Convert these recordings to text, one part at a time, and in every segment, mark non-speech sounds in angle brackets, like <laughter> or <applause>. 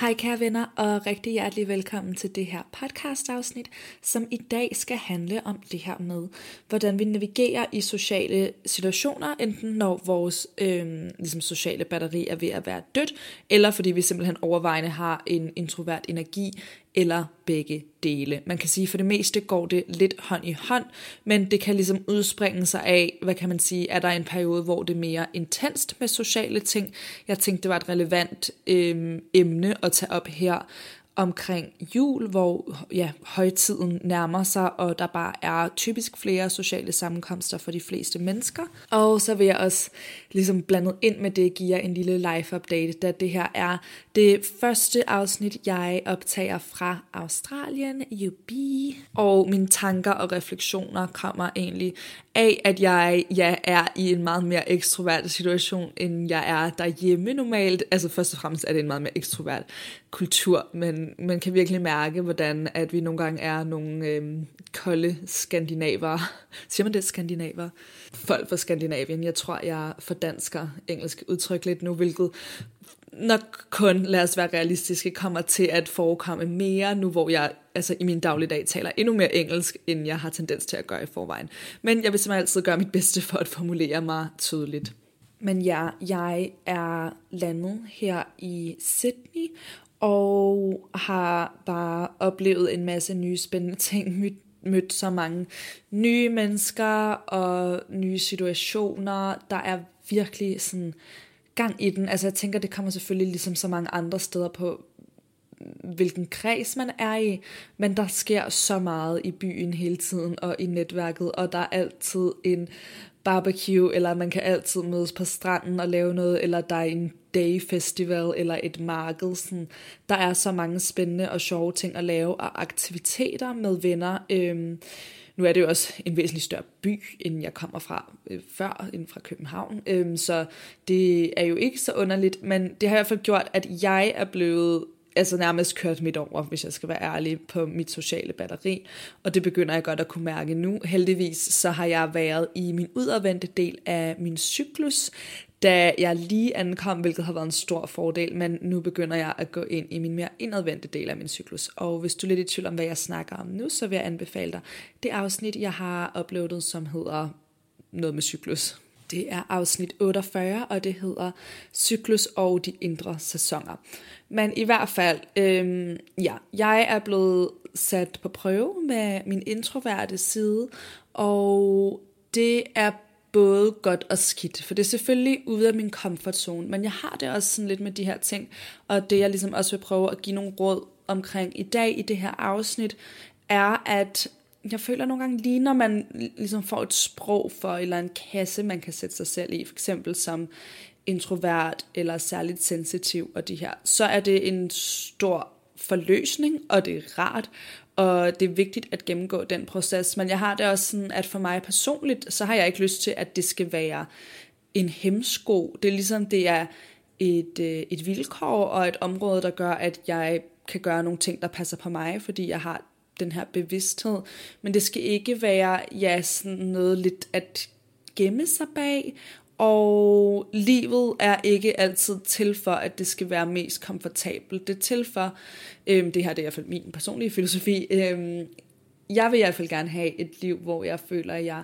Hej kære venner, og rigtig hjertelig velkommen til det her podcast-afsnit, som i dag skal handle om det her med, hvordan vi navigerer i sociale situationer, enten når vores øh, ligesom sociale batteri er ved at være dødt, eller fordi vi simpelthen overvejende har en introvert energi, eller begge dele. Man kan sige, for det meste går det lidt hånd i hånd, men det kan ligesom udspringe sig af, hvad kan man sige, er der en periode, hvor det er mere intenst med sociale ting. Jeg tænkte, det var et relevant øh, emne at tage op her, omkring jul, hvor ja, højtiden nærmer sig, og der bare er typisk flere sociale sammenkomster for de fleste mennesker. Og så vil jeg også ligesom blandet ind med det give jer en lille live update, da det her er det første afsnit, jeg optager fra Australien, UB. Og mine tanker og refleksioner kommer egentlig af, at jeg ja, er i en meget mere ekstrovert situation, end jeg er derhjemme normalt. Altså først og fremmest er det en meget mere ekstrovert kultur, men man kan virkelig mærke, hvordan at vi nogle gange er nogle øhm, kolde skandinaver. <laughs> Siger man det, skandinaver? Folk fra Skandinavien. Jeg tror, jeg fordansker engelsk udtryk lidt nu, hvilket nok kun, lad os være realistiske, kommer til at forekomme mere nu, hvor jeg altså i min dagligdag taler endnu mere engelsk, end jeg har tendens til at gøre i forvejen. Men jeg vil simpelthen altid gøre mit bedste for at formulere mig tydeligt. Men ja, jeg er landet her i Sydney, og har bare oplevet en masse nye spændende <laughs> ting, mødt, mødt så mange nye mennesker og nye situationer. Der er virkelig sådan gang i den. Altså jeg tænker, det kommer selvfølgelig ligesom så mange andre steder på, hvilken kreds man er i, men der sker så meget i byen hele tiden og i netværket, og der er altid en barbecue, eller man kan altid mødes på stranden og lave noget, eller der er en day festival eller et marked. Sådan. Der er så mange spændende og sjove ting at lave, og aktiviteter med venner. Øhm, nu er det jo også en væsentlig større by, end jeg kommer fra øh, før, end fra København. Øhm, så det er jo ikke så underligt, men det har i hvert fald gjort, at jeg er blevet altså nærmest kørt mit over, hvis jeg skal være ærlig, på mit sociale batteri. Og det begynder jeg godt at kunne mærke nu. Heldigvis så har jeg været i min udadvendte del af min cyklus, da jeg lige ankom, hvilket har været en stor fordel, men nu begynder jeg at gå ind i min mere indadvendte del af min cyklus. Og hvis du er lidt i tvivl om, hvad jeg snakker om nu, så vil jeg anbefale dig det afsnit, jeg har uploadet, som hedder noget med cyklus. Det er afsnit 48, og det hedder Cyklus og de indre sæsoner. Men i hvert fald, øhm, ja, jeg er blevet sat på prøve med min introverte side, og det er både godt og skidt, for det er selvfølgelig ude af min comfort zone, men jeg har det også sådan lidt med de her ting, og det jeg ligesom også vil prøve at give nogle råd omkring i dag i det her afsnit, er at jeg føler nogle gange lige, når man ligesom får et sprog for, eller en kasse, man kan sætte sig selv i, for eksempel som introvert eller særligt sensitiv og de her, så er det en stor forløsning, og det er rart, og det er vigtigt at gennemgå den proces. Men jeg har det også sådan, at for mig personligt, så har jeg ikke lyst til, at det skal være en hemsko. Det er ligesom, det er et, øh, et vilkår og et område, der gør, at jeg kan gøre nogle ting, der passer på mig, fordi jeg har den her bevidsthed. Men det skal ikke være ja, sådan noget lidt at gemme sig bag, og livet er ikke altid til for, at det skal være mest komfortabelt. Det er til for, øhm, det her det er i hvert fald min personlige filosofi, øhm, jeg vil i hvert fald gerne have et liv, hvor jeg føler, at jeg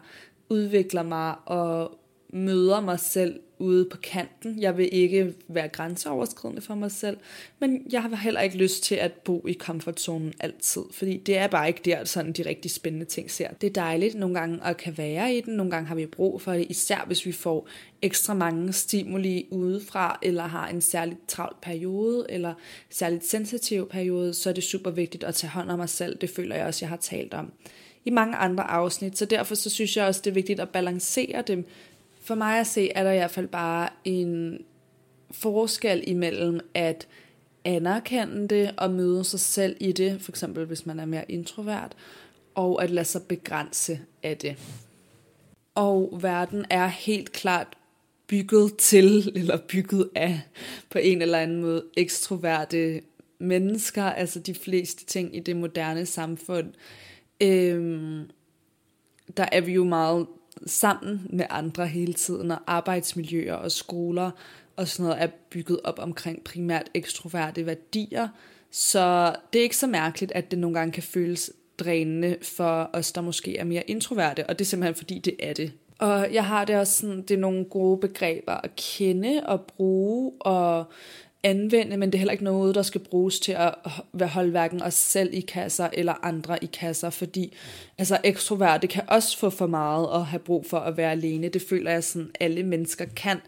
udvikler mig og møder mig selv ude på kanten. Jeg vil ikke være grænseoverskridende for mig selv, men jeg har heller ikke lyst til at bo i komfortzonen altid, fordi det er bare ikke der, sådan de rigtig spændende ting ser. Det er dejligt nogle gange at kan være i den, nogle gange har vi brug for det, især hvis vi får ekstra mange stimuli udefra, eller har en særligt travl periode, eller særligt sensitiv periode, så er det super vigtigt at tage hånd om mig selv. Det føler jeg også, jeg har talt om i mange andre afsnit, så derfor så synes jeg også, det er vigtigt at balancere dem for mig at se, er der i hvert fald bare en forskel imellem at anerkende det og møde sig selv i det, for eksempel hvis man er mere introvert, og at lade sig begrænse af det. Og verden er helt klart bygget til, eller bygget af, på en eller anden måde, ekstroverte mennesker, altså de fleste ting i det moderne samfund. Øhm, der er vi jo meget sammen med andre hele tiden, og arbejdsmiljøer og skoler og sådan noget er bygget op omkring primært ekstroverte værdier. Så det er ikke så mærkeligt, at det nogle gange kan føles drænende for os, der måske er mere introverte, og det er simpelthen fordi, det er det. Og jeg har det også sådan, det er nogle gode begreber at kende og bruge, og anvende, men det er heller ikke noget, der skal bruges til at holde hverken os selv i kasser eller andre i kasser, fordi altså ekstroverte kan også få for meget at have brug for at være alene. Det føler jeg sådan, alle mennesker kan.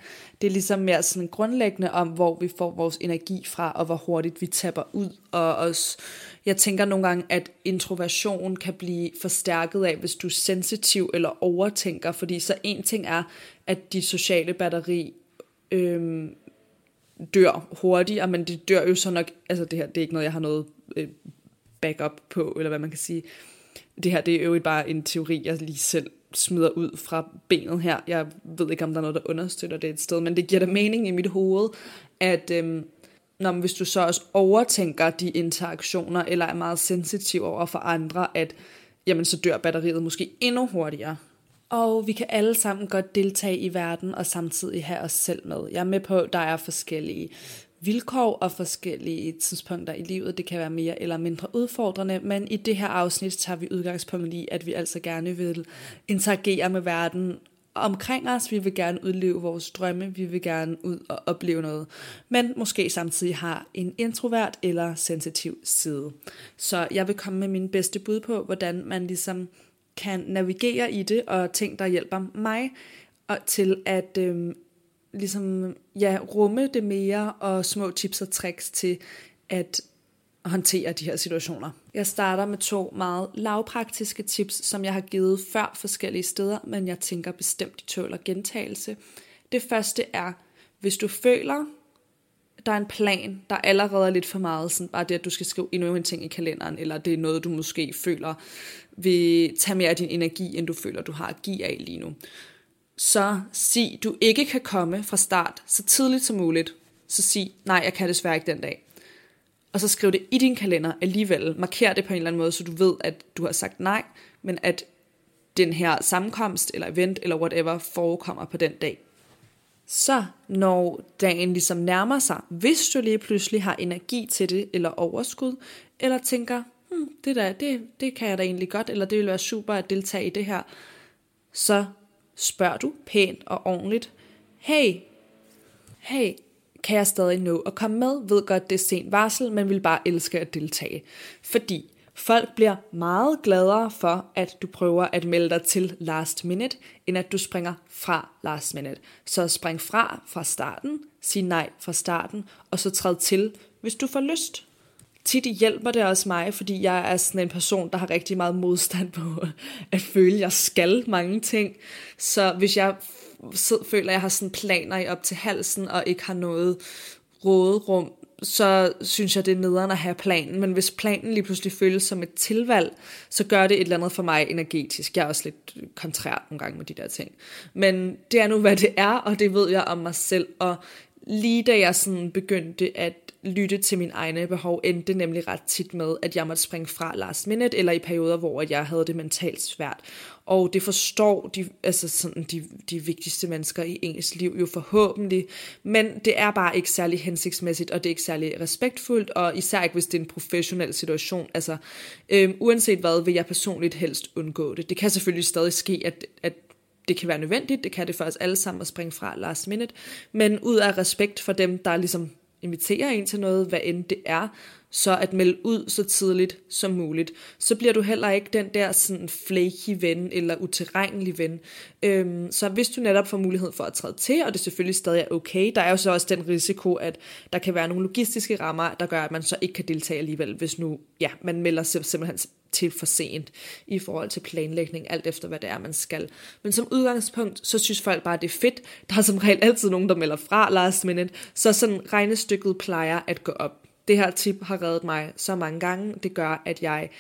Det er ligesom mere sådan grundlæggende om, hvor vi får vores energi fra, og hvor hurtigt vi tapper ud. Og også, jeg tænker nogle gange, at introversion kan blive forstærket af, hvis du er sensitiv eller overtænker, fordi så en ting er, at dit sociale batteri øhm, dør hurtigere, men det dør jo så nok, altså det her, det er ikke noget, jeg har noget øh, backup på, eller hvad man kan sige. Det her, det er jo bare en teori, jeg lige selv smider ud fra benet her. Jeg ved ikke, om der er noget, der understøtter det et sted, men det giver da mening i mit hoved, at øhm, når, hvis du så også overtænker de interaktioner, eller er meget sensitiv over for andre, at jamen, så dør batteriet måske endnu hurtigere. Og vi kan alle sammen godt deltage i verden og samtidig have os selv med. Jeg er med på, at der er forskellige vilkår og forskellige tidspunkter i livet. Det kan være mere eller mindre udfordrende, men i det her afsnit tager vi udgangspunkt i, at vi altså gerne vil interagere med verden omkring os. Vi vil gerne udleve vores drømme. Vi vil gerne ud og opleve noget. Men måske samtidig har en introvert eller sensitiv side. Så jeg vil komme med min bedste bud på, hvordan man ligesom kan navigere i det, og ting, der hjælper mig og til at øh, ligesom, ja, rumme det mere, og små tips og tricks til at håndtere de her situationer. Jeg starter med to meget lavpraktiske tips, som jeg har givet før forskellige steder, men jeg tænker bestemt, de tåler gentagelse. Det første er, hvis du føler, der er en plan, der allerede er lidt for meget, sådan bare det, at du skal skrive endnu en ting i kalenderen, eller det er noget, du måske føler vil tage mere af din energi, end du føler, du har at give af lige nu. Så sig, du ikke kan komme fra start så tidligt som muligt. Så sig, nej, jeg kan desværre ikke den dag. Og så skriv det i din kalender alligevel. Marker det på en eller anden måde, så du ved, at du har sagt nej, men at den her sammenkomst, eller event, eller whatever, forekommer på den dag. Så når dagen ligesom nærmer sig, hvis du lige pludselig har energi til det, eller overskud, eller tænker, hmm, det, der, det, det kan jeg da egentlig godt, eller det vil være super at deltage i det her, så spørger du pænt og ordentligt, hey, hey, kan jeg stadig nå at komme med? Ved godt, det er sent varsel, men vil bare elske at deltage. Fordi folk bliver meget gladere for, at du prøver at melde dig til last minute, end at du springer fra last minute. Så spring fra fra starten, sig nej fra starten, og så træd til, hvis du får lyst tit hjælper det også mig, fordi jeg er sådan en person, der har rigtig meget modstand på <laughs> at føle, at jeg skal mange ting. Så hvis jeg føler, at jeg har sådan planer i op til halsen, og ikke har noget råderum, så synes jeg, det er nederen at have planen. Men hvis planen lige pludselig føles som et tilvalg, så gør det et eller andet for mig energetisk. Jeg er også lidt kontrær nogle gange med de der ting. Men det er nu, hvad det er, og det ved jeg om mig selv. Og lige da jeg sådan begyndte at lytte til mine egne behov, endte nemlig ret tit med, at jeg måtte springe fra last minute, eller i perioder, hvor jeg havde det mentalt svært. Og det forstår de, altså sådan de, de vigtigste mennesker i ens liv jo forhåbentlig, men det er bare ikke særlig hensigtsmæssigt, og det er ikke særlig respektfuldt, og især ikke, hvis det er en professionel situation. Altså, øhm, uanset hvad, vil jeg personligt helst undgå det. Det kan selvfølgelig stadig ske, at, at det kan være nødvendigt, det kan det for os alle sammen at springe fra last minute, men ud af respekt for dem, der ligesom inviterer en til noget, hvad end det er, så at melde ud så tidligt som muligt. Så bliver du heller ikke den der sådan flaky ven eller uterrenelig ven. Øhm, så hvis du netop får mulighed for at træde til, og det selvfølgelig stadig er okay, der er jo så også den risiko, at der kan være nogle logistiske rammer, der gør, at man så ikke kan deltage alligevel, hvis nu ja, man melder sig simpelthen til for sent i forhold til planlægning, alt efter hvad det er, man skal. Men som udgangspunkt, så synes folk bare, at det er fedt. Der er som regel altid nogen, der melder fra last minute, så sådan regnestykket plejer at gå op. Det her tip har reddet mig så mange gange. Det gør, at jeg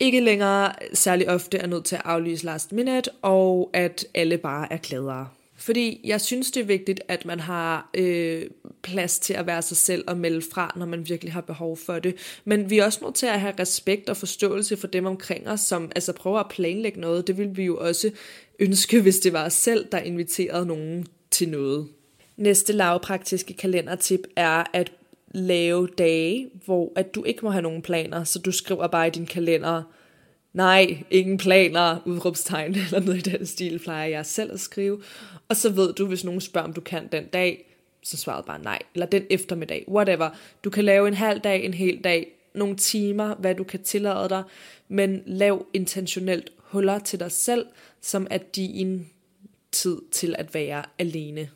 ikke længere særlig ofte er nødt til at aflyse last minute, og at alle bare er gladere. Fordi jeg synes, det er vigtigt, at man har øh, plads til at være sig selv og melde fra, når man virkelig har behov for det. Men vi er også nødt til at have respekt og forståelse for dem omkring os, som altså prøver at planlægge noget. Det vil vi jo også ønske, hvis det var os selv, der inviterede nogen til noget. Næste lavpraktiske kalendertip er at lave dage, hvor at du ikke må have nogen planer, så du skriver bare i din kalender, nej, ingen planer, udråbstegn <laughs> eller noget i den stil, plejer jeg selv at skrive. Og så ved du, hvis nogen spørger, om du kan den dag, så svaret bare nej. Eller den eftermiddag, whatever. Du kan lave en halv dag, en hel dag, nogle timer, hvad du kan tillade dig, men lav intentionelt huller til dig selv, som er din tid til at være alene.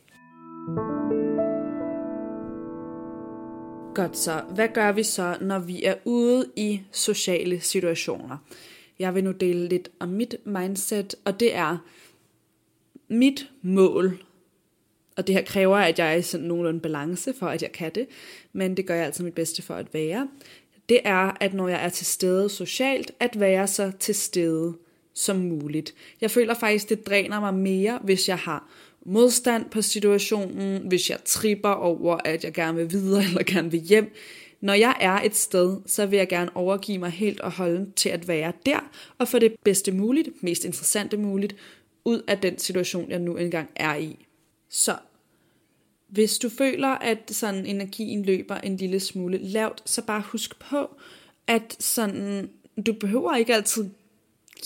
Godt så, hvad gør vi så, når vi er ude i sociale situationer? Jeg vil nu dele lidt om mit mindset, og det er mit mål. Og det her kræver, at jeg er i sådan nogenlunde balance for, at jeg kan det, men det gør jeg altså mit bedste for at være. Det er, at når jeg er til stede socialt, at være så til stede som muligt. Jeg føler faktisk, det dræner mig mere, hvis jeg har modstand på situationen, hvis jeg tripper over, at jeg gerne vil videre <laughs> eller gerne vil hjem. Når jeg er et sted, så vil jeg gerne overgive mig helt og holde til at være der, og få det bedste muligt, mest interessante muligt, ud af den situation, jeg nu engang er i. Så hvis du føler, at sådan energien løber en lille smule lavt, så bare husk på, at sådan, du behøver ikke altid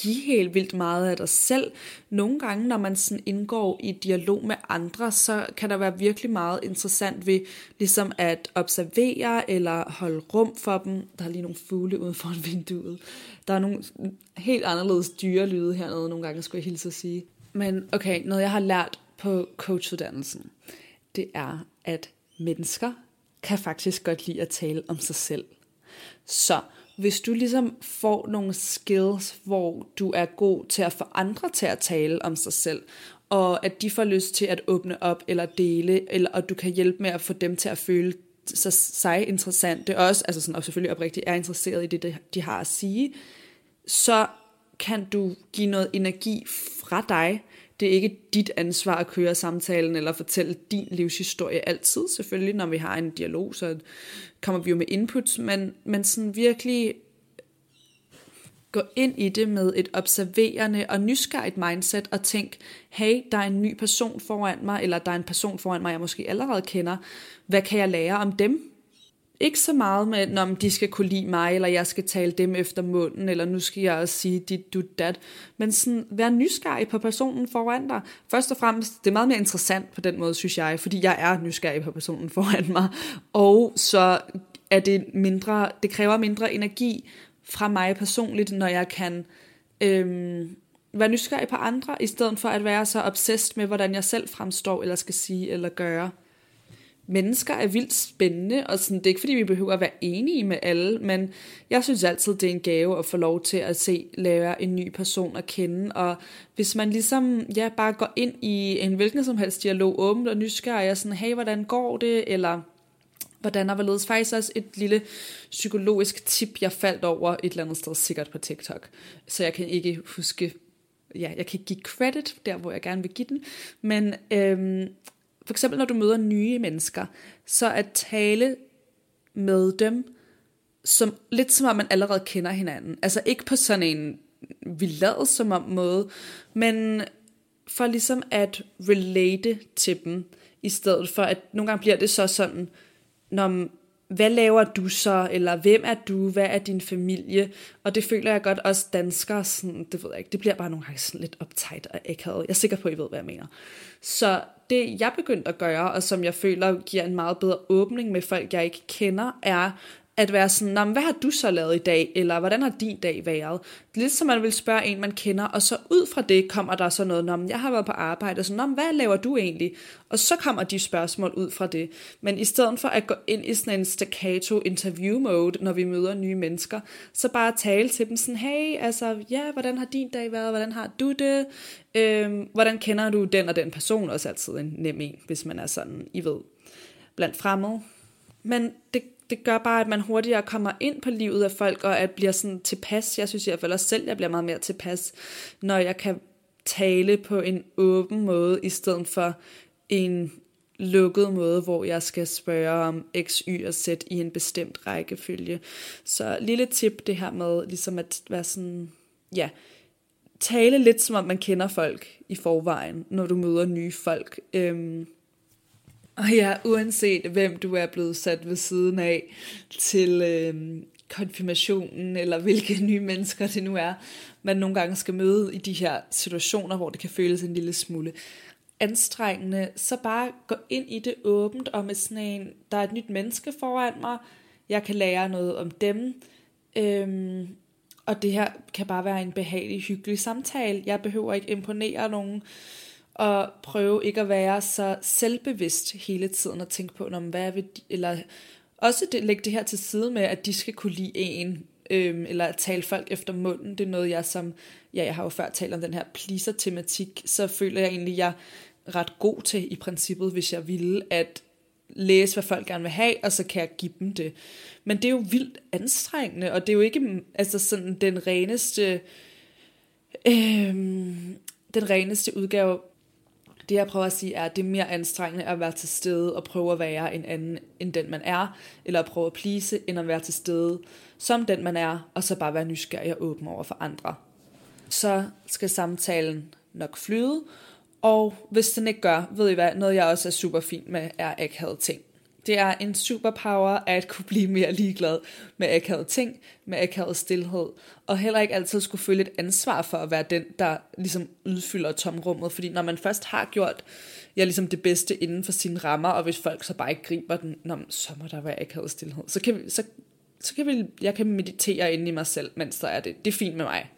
give helt vildt meget af dig selv. Nogle gange, når man sådan indgår i dialog med andre, så kan der være virkelig meget interessant ved ligesom at observere eller holde rum for dem. Der er lige nogle fugle ude foran vinduet. Der er nogle helt anderledes dyrelyde hernede nogle gange, skulle jeg hilse at sige. Men okay, noget jeg har lært på coachuddannelsen, det er, at mennesker kan faktisk godt lide at tale om sig selv. Så hvis du ligesom får nogle skills, hvor du er god til at få andre til at tale om sig selv, og at de får lyst til at åbne op eller dele, eller at du kan hjælpe med at få dem til at føle sig, sig interessante også, altså sådan, og selvfølgelig oprigtigt er interesseret i det, de har at sige, så kan du give noget energi fra dig. Det er ikke dit ansvar at køre samtalen eller fortælle din livshistorie altid. Selvfølgelig, når vi har en dialog, så kommer vi jo med inputs, men, men sådan virkelig gå ind i det med et observerende og nysgerrigt mindset og tænk, hey, der er en ny person foran mig, eller der er en person foran mig, jeg måske allerede kender. Hvad kan jeg lære om dem? Ikke så meget med, om de skal kunne lide mig, eller jeg skal tale dem efter munden, eller nu skal jeg også sige dit, du, dat. Men sådan, vær nysgerrig på personen foran dig. Først og fremmest, det er meget mere interessant på den måde, synes jeg, fordi jeg er nysgerrig på personen <laughs> foran mig. Og så er det mindre, det kræver mindre energi fra mig personligt, når jeg kan øhm, være nysgerrig på andre, i stedet for at være så obsessed med, hvordan jeg selv fremstår, eller skal sige, eller gøre mennesker er vildt spændende, og sådan, det er ikke fordi, vi behøver at være enige med alle, men jeg synes altid, det er en gave at få lov til at se, lære en ny person at kende, og hvis man ligesom, ja, bare går ind i en hvilken som helst dialog, åbent og nysgerrig, og sådan, hey, hvordan går det, eller hvordan er hvorledes faktisk også et lille psykologisk tip, jeg faldt over et eller andet sted, sikkert på TikTok, så jeg kan ikke huske ja, jeg kan ikke give credit der, hvor jeg gerne vil give den, men øhm, for eksempel når du møder nye mennesker, så at tale med dem, som, lidt som om man allerede kender hinanden. Altså ikke på sådan en vi lader som om måde, men for ligesom at relate til dem, i stedet for at nogle gange bliver det så sådan, når hvad laver du så, eller hvem er du, hvad er din familie, og det føler jeg godt også danskere, sådan, det ved jeg ikke, det bliver bare nogle gange sådan lidt uptight og akavet, jeg er sikker på, at I ved, hvad jeg mener. Så det jeg begyndte at gøre, og som jeg føler giver en meget bedre åbning med folk, jeg ikke kender, er at være sådan, Nå, hvad har du så lavet i dag, eller hvordan har din dag været? Lidt som man vil spørge en, man kender, og så ud fra det kommer der så noget, Nå, jeg har været på arbejde, og så, Nå, hvad laver du egentlig? Og så kommer de spørgsmål ud fra det. Men i stedet for at gå ind i sådan en staccato interview mode, når vi møder nye mennesker, så bare tale til dem sådan, hey, altså, ja, hvordan har din dag været, hvordan har du det? Øhm, hvordan kender du den og den person? Også altid en nem en, hvis man er sådan, I ved, blandt fremmede. Men det det gør bare, at man hurtigere kommer ind på livet af folk, og at bliver sådan tilpas. Jeg synes i hvert fald også selv, at jeg bliver meget mere tilpas, når jeg kan tale på en åben måde, i stedet for en lukket måde, hvor jeg skal spørge om X, Y og Z i en bestemt rækkefølge. Så lille tip det her med ligesom at være sådan, ja, tale lidt som om man kender folk i forvejen, når du møder nye folk. Øhm, og ja, uanset hvem du er blevet sat ved siden af til øh, konfirmationen, eller hvilke <laughs> nye mennesker det nu er, man nogle gange skal møde i de her situationer, hvor det kan føles en lille smule anstrengende, så bare gå ind i det åbent, og med sådan en, der er et nyt menneske foran mig, jeg kan lære noget om dem, øhm, og det her kan bare være en behagelig, hyggelig samtale. Jeg behøver ikke imponere nogen og prøve ikke at være så selvbevidst hele tiden og tænke på, hvad er de, eller også det, lægge det her til side med, at de skal kunne lide en, øhm, eller tale folk efter munden. Det er noget, jeg som, ja, jeg har jo før talt om den her pleaser-tematik, så føler jeg egentlig, jeg er ret god til i princippet, hvis jeg ville, at læse, hvad folk gerne vil have, og så kan jeg give dem det. Men det er jo vildt anstrengende, og det er jo ikke altså sådan den reneste, øhm, den reneste udgave det jeg prøver at sige er, at det er mere anstrengende at være til stede og prøve at være en anden end den man er, eller at prøve at plise, end at være til stede som den man er, og så bare være nysgerrig og åben over for andre. Så skal samtalen nok flyde, og hvis den ikke gør, ved I hvad, noget jeg også er super fint med, er akavet ting. Det er en superpower at kunne blive mere ligeglad med akavet ting, med akavet stillhed, og heller ikke altid skulle føle et ansvar for at være den, der ligesom udfylder tomrummet, fordi når man først har gjort ja, ligesom det bedste inden for sine rammer, og hvis folk så bare ikke griber den, nå, så må der være akavet stillhed. Så kan, vi, så, så kan vi, jeg kan meditere inde i mig selv, mens der er det. Det er fint med mig.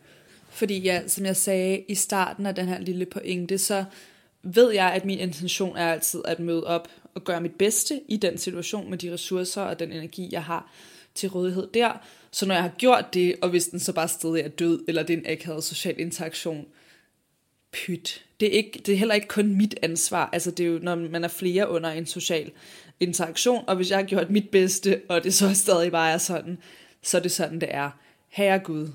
Fordi ja, som jeg sagde i starten af den her lille pointe, så ved jeg, at min intention er altid at møde op og gøre mit bedste i den situation med de ressourcer og den energi, jeg har til rådighed der. Så når jeg har gjort det, og hvis den så bare stadig er død, eller det er en akavet social interaktion, pyt. Det er, ikke, det er heller ikke kun mit ansvar. Altså det er jo, når man er flere under en social interaktion, og hvis jeg har gjort mit bedste, og det så stadig bare er sådan, så er det sådan, det er. Herre Gud,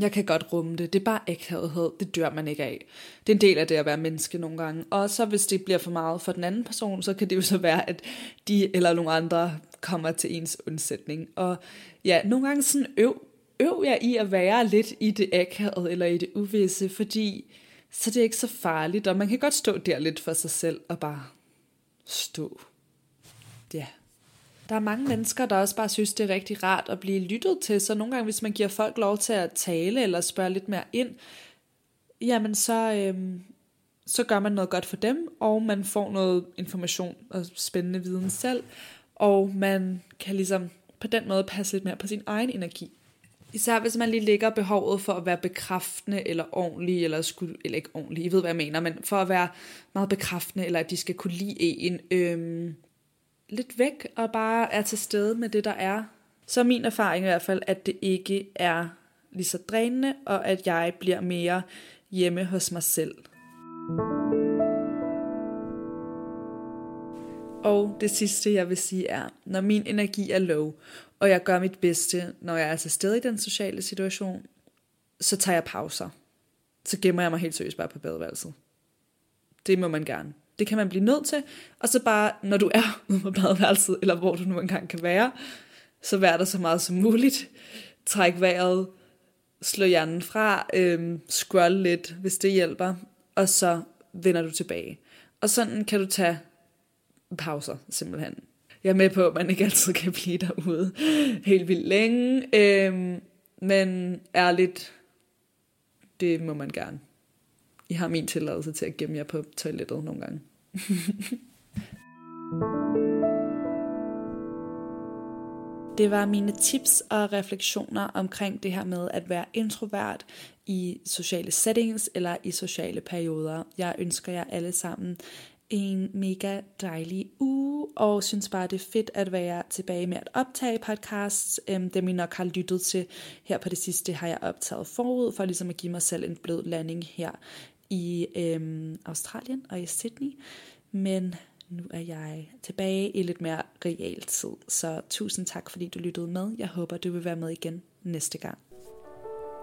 jeg kan godt rumme det. Det er bare akavethed. Det dør man ikke af. Det er en del af det at være menneske nogle gange. Og så hvis det bliver for meget for den anden person, så kan det jo så være, at de eller nogle andre kommer til ens undsætning. Og ja, nogle gange sådan øv, øv jeg i at være lidt i det akavet eller i det uvisse, fordi så det er ikke så farligt, og man kan godt stå der lidt for sig selv og bare stå. Ja. Der er mange mennesker, der også bare synes, det er rigtig rart at blive lyttet til, så nogle gange, hvis man giver folk lov til at tale eller spørge lidt mere ind, jamen så, øhm, så gør man noget godt for dem, og man får noget information og spændende viden selv, og man kan ligesom på den måde passe lidt mere på sin egen energi. Især hvis man lige ligger behovet for at være bekræftende eller ordentlig, eller, skulle, eller ikke ordentlig, I ved hvad jeg mener, men for at være meget bekræftende, eller at de skal kunne lide en, øhm, lidt væk og bare er til stede med det, der er. Så er min erfaring i hvert fald, at det ikke er lige så drænende, og at jeg bliver mere hjemme hos mig selv. Og det sidste, jeg vil sige er, når min energi er low, og jeg gør mit bedste, når jeg er til stede i den sociale situation, så tager jeg pauser. Så gemmer jeg mig helt seriøst bare på badeværelset. Det må man gerne. Det kan man blive nødt til. Og så bare, når du er <laughs> ude på badeværelset, eller hvor du nu engang kan være, så vær der så meget som muligt. Træk vejret, slå hjernen fra, øhm, scroll lidt, hvis det hjælper, og så vender du tilbage. Og sådan kan du tage pauser, simpelthen. Jeg er med på, at man ikke altid kan blive derude helt vildt længe, øhm, men ærligt, det må man gerne. I har min tilladelse til at gemme jer på toilettet nogle gange. <laughs> Det var mine tips og refleksioner omkring det her med at være introvert i sociale settings eller i sociale perioder. Jeg ønsker jer alle sammen en mega dejlig uge, og synes bare, det er fedt at være tilbage med at optage podcasts. Øhm, dem I nok har lyttet til her på det sidste, har jeg optaget forud, for ligesom at give mig selv en blød landing her i øhm, Australien og i Sydney. Men nu er jeg tilbage i lidt mere real tid, så tusind tak, fordi du lyttede med. Jeg håber, du vil være med igen næste gang.